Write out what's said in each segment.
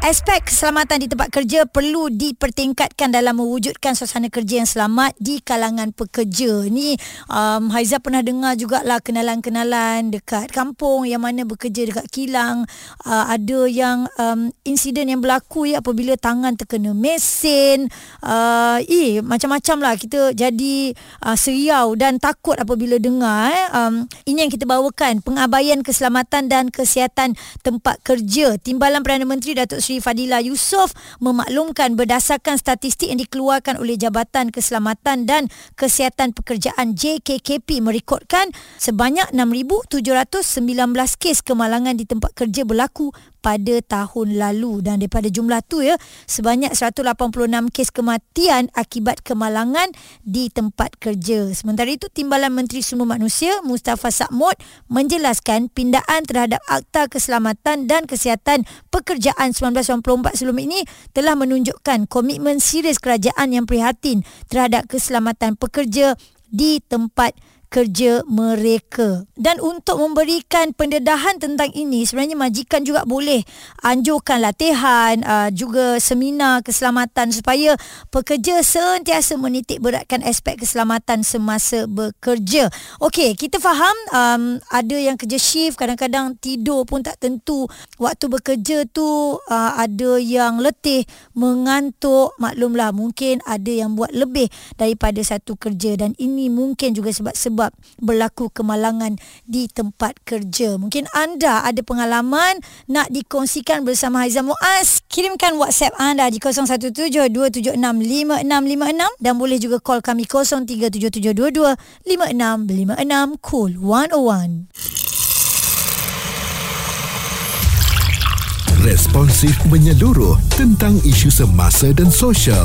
Aspek keselamatan di tempat kerja perlu dipertingkatkan dalam mewujudkan suasana kerja yang selamat di kalangan pekerja. Ni um, Haiza pernah dengar jugalah kenalan-kenalan dekat kampung yang mana bekerja dekat kilang. Uh, ada yang um, insiden yang berlaku ya apabila tangan terkena mesin. Uh, eh, macam-macam lah kita jadi uh, seriau dan takut apabila dengar. Eh. Um, ini yang kita bawakan, pengabaian keselamatan dan kesihatan tempat kerja. Timbalan Perdana Menteri Datuk Seri Fadila Yusof memaklumkan berdasarkan statistik yang dikeluarkan oleh Jabatan Keselamatan dan Kesihatan Pekerjaan JKKP merekodkan sebanyak 6,719 kes kemalangan di tempat kerja berlaku pada tahun lalu dan daripada jumlah tu ya sebanyak 186 kes kematian akibat kemalangan di tempat kerja. Sementara itu Timbalan Menteri Sumber Manusia Mustafa Sakmud menjelaskan pindaan terhadap Akta Keselamatan dan Kesihatan Pekerjaan 1994 sebelum ini telah menunjukkan komitmen serius kerajaan yang prihatin terhadap keselamatan pekerja di tempat kerja mereka. Dan untuk memberikan pendedahan tentang ini, sebenarnya majikan juga boleh anjurkan latihan, uh, juga seminar keselamatan supaya pekerja sentiasa menitik beratkan aspek keselamatan semasa bekerja. Okey, kita faham um, ada yang kerja shift, kadang-kadang tidur pun tak tentu. Waktu bekerja tu uh, ada yang letih, mengantuk, maklumlah mungkin ada yang buat lebih daripada satu kerja dan ini mungkin juga sebab-sebab sebab berlaku kemalangan di tempat kerja. Mungkin anda ada pengalaman nak dikongsikan bersama Haizam Muaz. Kirimkan WhatsApp anda di 0172765656 dan boleh juga call kami 0377225656 Cool 101. Responsif menyeluruh tentang isu semasa dan sosial.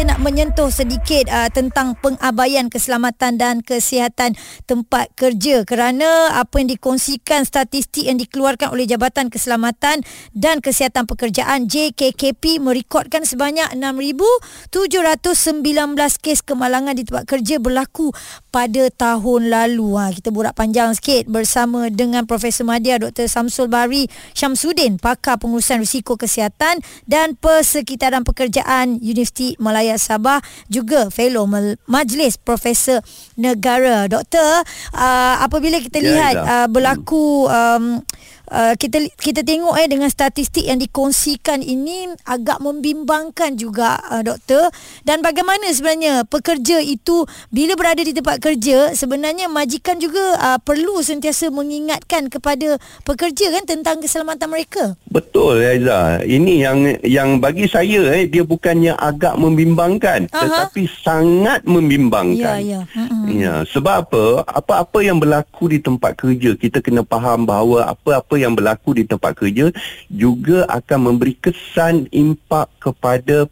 kita nak menyentuh sedikit uh, tentang pengabaian keselamatan dan kesihatan tempat kerja kerana apa yang dikongsikan statistik yang dikeluarkan oleh Jabatan Keselamatan dan Kesihatan Pekerjaan JKKP merekodkan sebanyak 6,719 kes kemalangan di tempat kerja berlaku pada tahun lalu. Ha, kita borak panjang sikit bersama dengan Profesor Madya Dr. Samsul Bari Syamsuddin, pakar pengurusan risiko kesihatan dan persekitaran pekerjaan Universiti Malaya Sabah juga fellow majlis profesor negara. Doktor uh, apabila kita ya, lihat uh, berlaku um, uh, kita kita tengok eh dengan statistik yang dikongsikan ini agak membimbangkan juga uh, doktor dan bagaimana sebenarnya pekerja itu bila berada di tempat kerja sebenarnya majikan juga uh, perlu sentiasa mengingatkan kepada pekerja kan tentang keselamatan mereka. Betul Aiza. Ini yang yang bagi saya eh dia bukannya agak membimbangkan Aha. tetapi sangat membimbangkan. Ya ya. Ya sebab apa? Apa-apa yang berlaku di tempat kerja kita kena faham bahawa apa-apa yang berlaku di tempat kerja juga akan memberi kesan impak kepada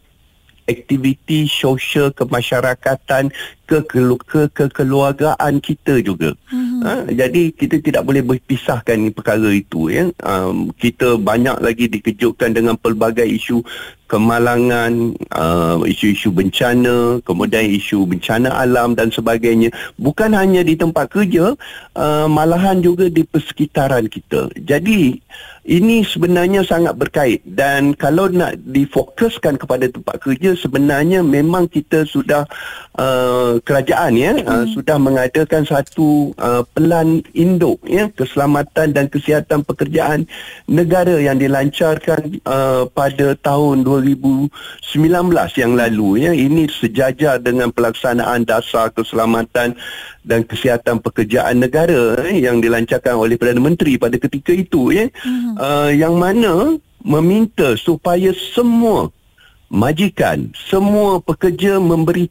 aktiviti sosial kemasyarakatan ke ke kekeluargaan kita juga. Hmm. Ha, jadi kita tidak boleh berpisahkan perkara itu ya. Um, kita banyak lagi dikejutkan dengan pelbagai isu kemalangan, uh, isu-isu bencana, kemudian isu bencana alam dan sebagainya. Bukan hanya di tempat kerja, uh, malahan juga di persekitaran kita. Jadi ini sebenarnya sangat berkait dan kalau nak difokuskan kepada tempat kerja sebenarnya memang kita sudah uh, kerajaan ya uh, hmm. uh, sudah mengadakan satu uh, pelan induk ya keselamatan dan kesihatan pekerjaan negara yang dilancarkan uh, pada tahun 2019 yang lalu ya ini sejajar dengan pelaksanaan dasar keselamatan dan kesihatan pekerjaan negara eh, yang dilancarkan oleh Perdana Menteri pada ketika itu ya hmm. uh, yang mana meminta supaya semua majikan semua pekerja memberi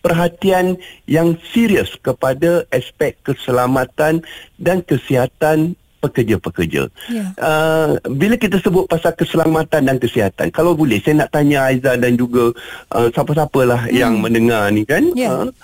perhatian yang serius kepada aspek keselamatan dan kesihatan pekerja-pekerja. Yeah. Uh, bila kita sebut pasal keselamatan dan kesihatan, kalau boleh saya nak tanya Aizah dan juga uh, siapa-siapalah mm. yang mendengar ni kan. Yeah. Uh,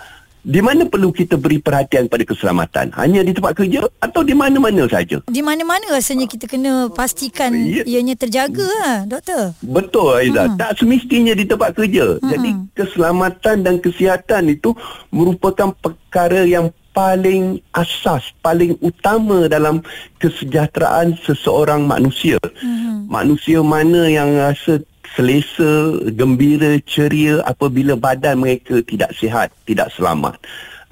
di mana perlu kita beri perhatian pada keselamatan? Hanya di tempat kerja atau di mana-mana saja? Di mana-mana rasanya kita kena pastikan ya. ianya terjaga lah, doktor. Betul Aiza. Hmm. Tak semestinya di tempat kerja. Hmm. Jadi keselamatan dan kesihatan itu merupakan perkara yang paling asas, paling utama dalam kesejahteraan seseorang manusia. Hmm. Manusia mana yang rasa selesa, gembira, ceria apabila badan mereka tidak sihat, tidak selamat.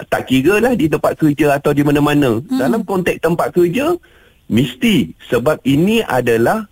Tak kira lah di tempat kerja atau di mana-mana. Hmm. Dalam konteks tempat kerja, mesti sebab ini adalah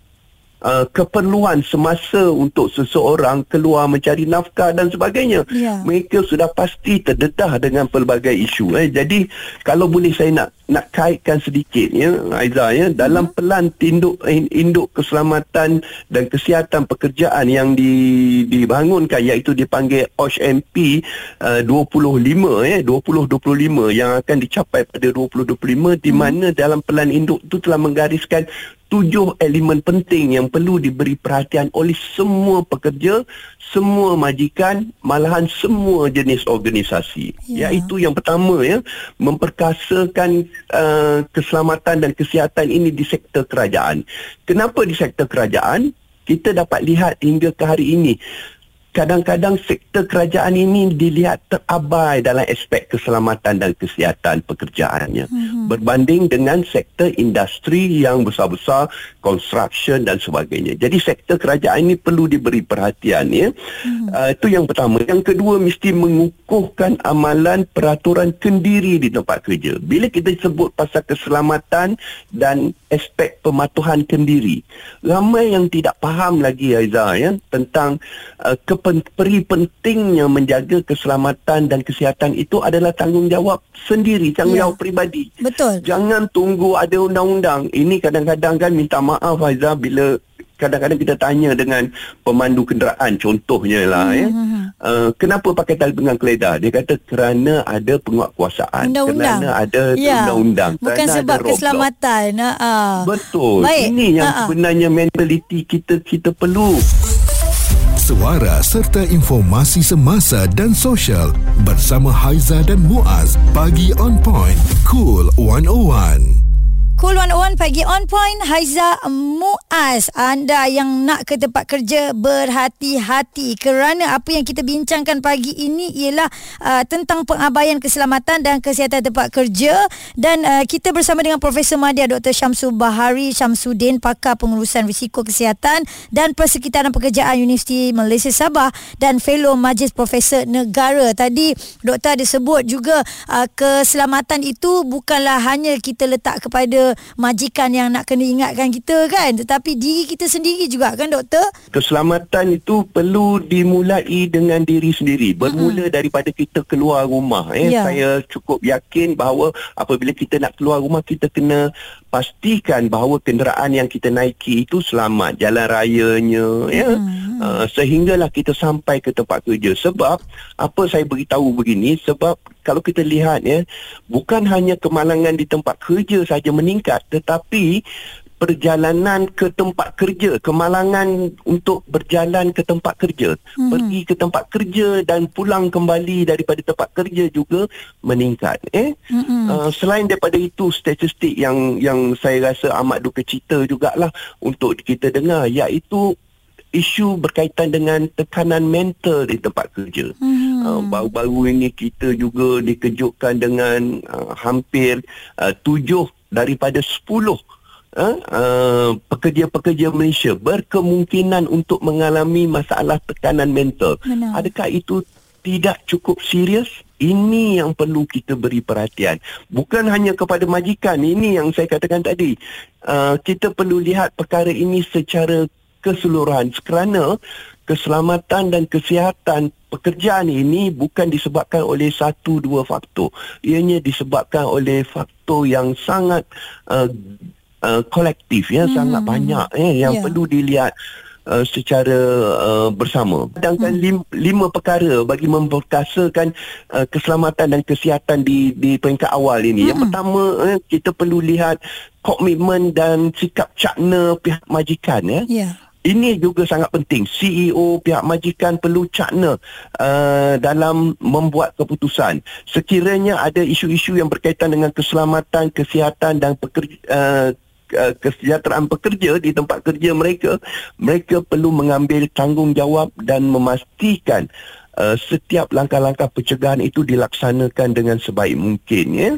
uh, keperluan semasa untuk seseorang keluar mencari nafkah dan sebagainya. Yeah. Mereka sudah pasti terdedah dengan pelbagai isu. Eh. Jadi kalau boleh saya nak nak kaitkan sedikit ya Aiza ya dalam hmm. pelan tinduk induk keselamatan dan kesihatan pekerjaan yang di, dibangunkan iaitu dipanggil OSHMP uh, 25 ya 2025 yang akan dicapai pada 2025 di hmm. mana dalam pelan induk itu telah menggariskan tujuh elemen penting yang perlu diberi perhatian oleh semua pekerja, semua majikan, malahan semua jenis organisasi. Ya. Iaitu yang pertama ya, memperkasakan uh, keselamatan dan kesihatan ini di sektor kerajaan. Kenapa di sektor kerajaan? Kita dapat lihat hingga ke hari ini kadang-kadang sektor kerajaan ini dilihat terabai dalam aspek keselamatan dan kesihatan pekerjaannya. Mm-hmm. berbanding dengan sektor industri yang besar-besar construction dan sebagainya. Jadi sektor kerajaan ini perlu diberi perhatian ya. Mm-hmm. uh, itu yang pertama. Yang kedua mesti mengukuhkan amalan peraturan kendiri di tempat kerja. Bila kita sebut pasal keselamatan dan aspek pematuhan kendiri ramai yang tidak faham lagi Aiza ya tentang uh, peri pentingnya menjaga keselamatan dan kesihatan itu adalah tanggungjawab sendiri, tanggungjawab ya. peribadi. Betul. Jangan tunggu ada undang-undang. Ini kadang-kadang kan minta maaf Faiza bila kadang-kadang kita tanya dengan pemandu kenderaan contohnya lah hmm. ya. Uh, kenapa pakai tali pinggang keledar? Dia kata kerana ada penguatkuasaan, undang-undang. kerana ada ya. undang-undang, bukan sebab keselamatan. Uh. Betul. Baik. Ini yang uh-uh. sebenarnya mentaliti kita kita perlu suara serta informasi semasa dan sosial bersama Haiza dan Muaz pagi on point cool 101 Cool 101 pagi on point Haiza Muaz Anda yang nak ke tempat kerja berhati-hati. Kerana apa yang kita bincangkan pagi ini Ialah uh, tentang pengabaian keselamatan dan kesihatan tempat kerja. Dan uh, kita bersama dengan Profesor Madya Dr. Syamsul Bahari Syamsuddin Pakar Pengurusan Risiko Kesihatan Dan Persekitaran Pekerjaan Universiti Malaysia Sabah Dan Fellow Majlis Profesor Negara. Tadi doktor ada sebut juga uh, Keselamatan itu bukanlah hanya kita letak kepada majikan yang nak kena ingatkan kita kan. Tetapi diri kita sendiri juga kan doktor? Keselamatan itu perlu dimulai dengan diri sendiri. Bermula mm-hmm. daripada kita keluar rumah eh. Yeah. saya cukup yakin bahawa apabila kita nak keluar rumah kita kena pastikan bahawa kenderaan yang kita naiki itu selamat. Jalan rayanya ya. Mm-hmm. uh, sehinggalah kita sampai ke tempat kerja sebab apa saya beritahu begini? Sebab kalau kita lihat ya bukan hanya kemalangan di tempat kerja saja meningkat tetapi perjalanan ke tempat kerja kemalangan untuk berjalan ke tempat kerja hmm. pergi ke tempat kerja dan pulang kembali daripada tempat kerja juga meningkat eh hmm. uh, selain daripada itu statistik yang yang saya rasa amat duka cita jugalah untuk kita dengar iaitu isu berkaitan dengan tekanan mental di tempat kerja. Hmm. Uh, baru-baru ini kita juga dikejutkan dengan uh, hampir uh, tujuh daripada sepuluh uh, uh, pekerja-pekerja Malaysia berkemungkinan untuk mengalami masalah tekanan mental. Benar. Adakah itu tidak cukup serius? Ini yang perlu kita beri perhatian. Bukan hanya kepada majikan. Ini yang saya katakan tadi. Uh, kita perlu lihat perkara ini secara keseluruhan kerana keselamatan dan kesihatan pekerjaan ini bukan disebabkan oleh satu dua faktor ianya disebabkan oleh faktor yang sangat uh, uh, kolektif ya hmm. sangat banyak eh yang yeah. perlu dilihat Uh, secara uh, bersama. Sedangkan hmm. lima, lima perkara bagi memperkasakan uh, keselamatan dan kesihatan di di peringkat awal ini. Hmm. Yang pertama uh, kita perlu lihat komitmen dan sikap cakna pihak majikan ya. Yeah ini juga sangat penting. CEO pihak majikan perlu cakna uh, dalam membuat keputusan. Sekiranya ada isu-isu yang berkaitan dengan keselamatan, kesihatan dan pekerja, uh, uh, kesejahteraan pekerja di tempat kerja mereka, mereka perlu mengambil tanggungjawab dan memastikan uh, setiap langkah-langkah pencegahan itu dilaksanakan dengan sebaik mungkin ya.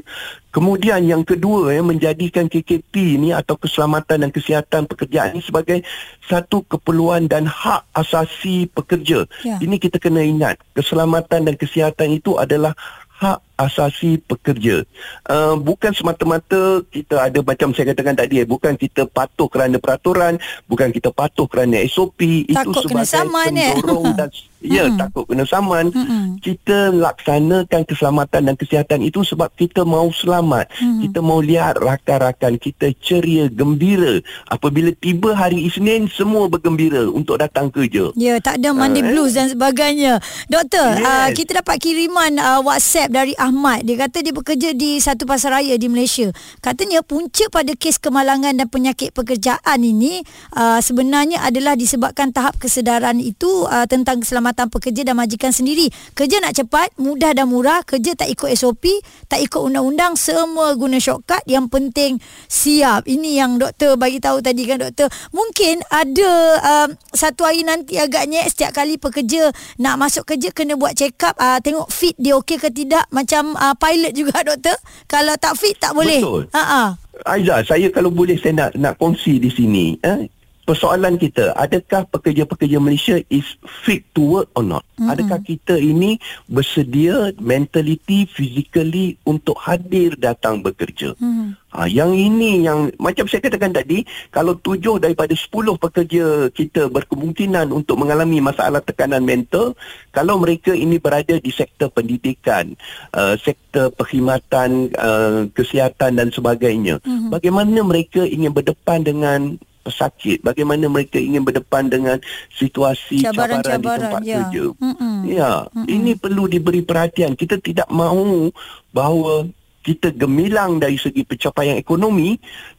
Kemudian yang kedua ya menjadikan KKP ini atau keselamatan dan kesihatan pekerjaan ini sebagai satu keperluan dan hak asasi pekerja. Ya. Ini kita kena ingat keselamatan dan kesihatan itu adalah hak asasi pekerja. Uh, bukan semata-mata kita ada macam saya katakan tadi, eh, bukan kita patuh kerana peraturan, bukan kita patuh kerana SOP. Takut itu sebagai saman, eh? pendorong eh? dan ya hmm. takut kena saman. Hmm. Kita laksanakan keselamatan dan kesihatan itu sebab kita mahu selamat. Hmm. Kita mahu lihat rakan-rakan kita ceria, gembira. Apabila tiba hari Isnin, semua bergembira untuk datang kerja. Ya, tak ada Monday uh, blues dan sebagainya. Doktor, yes. uh, kita dapat kiriman uh, WhatsApp dari Ahmad. Dia kata dia bekerja di satu pasar raya di Malaysia. Katanya punca pada kes kemalangan dan penyakit pekerjaan ini uh, sebenarnya adalah disebabkan tahap kesedaran itu uh, tentang keselamatan pekerja dan majikan sendiri. Kerja nak cepat mudah dan murah. Kerja tak ikut SOP tak ikut undang-undang semua guna shortcut yang penting siap. Ini yang doktor bagi tahu tadi kan doktor. Mungkin ada uh, satu hari nanti agaknya setiap kali pekerja nak masuk kerja kena buat check up uh, tengok fit dia okey ke tidak macam macam uh, pilot juga doktor. Kalau tak fit tak boleh. Betul. Ha Aiza saya kalau boleh saya nak nak kongsi di sini eh persoalan kita adakah pekerja-pekerja Malaysia is fit to work or not mm-hmm. adakah kita ini bersedia mentality physically untuk hadir datang bekerja mm-hmm. ha, yang ini yang macam saya katakan tadi kalau tujuh daripada sepuluh pekerja kita berkemungkinan untuk mengalami masalah tekanan mental kalau mereka ini berada di sektor pendidikan uh, sektor perkhidmatan uh, kesihatan dan sebagainya mm-hmm. bagaimana mereka ingin berdepan dengan pesakit bagaimana mereka ingin berdepan dengan situasi cabaran, cabaran, di tempat ya. kerja. Mm-mm. ya Mm-mm. ini perlu diberi perhatian. Kita tidak mahu bahawa kita gemilang dari segi pencapaian ekonomi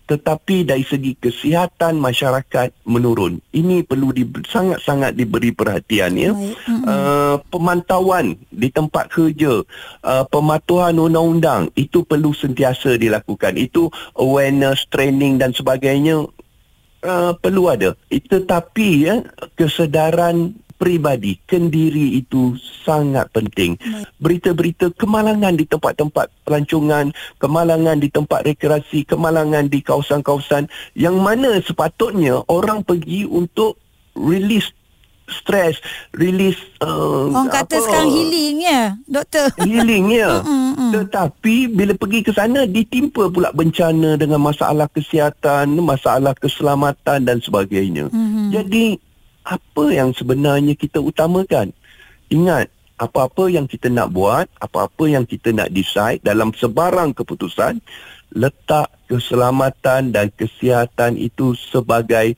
tetapi dari segi kesihatan masyarakat menurun. Ini perlu di, sangat-sangat diberi perhatian ya. Uh, pemantauan di tempat kerja uh, pematuhan undang-undang itu perlu sentiasa dilakukan. Itu awareness training dan sebagainya uh, perlu ada. Tetapi ya kesedaran pribadi, kendiri itu sangat penting. Berita-berita kemalangan di tempat-tempat pelancongan, kemalangan di tempat rekreasi, kemalangan di kawasan-kawasan yang mana sepatutnya orang pergi untuk release stres, release uh, Orang kata apa? sekarang healing ya, doktor. Healing ya. Tetapi bila pergi ke sana ditimpa pula bencana dengan masalah kesihatan, masalah keselamatan dan sebagainya. Mm-hmm. Jadi apa yang sebenarnya kita utamakan? Ingat, apa-apa yang kita nak buat, apa-apa yang kita nak decide dalam sebarang keputusan, letak keselamatan dan kesihatan itu sebagai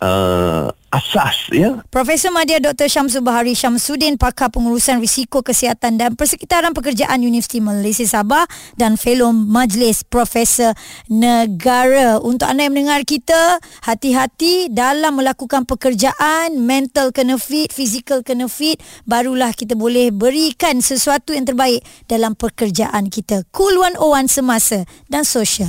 uh, asas ya. Profesor Madya Dr. Syamsul Bahari Syamsuddin pakar pengurusan risiko kesihatan dan persekitaran pekerjaan Universiti Malaysia Sabah dan fellow Majlis Profesor Negara. Untuk anda yang mendengar kita, hati-hati dalam melakukan pekerjaan, mental kena fit, physical kena fit, barulah kita boleh berikan sesuatu yang terbaik dalam pekerjaan kita. Cool 101 semasa dan sosial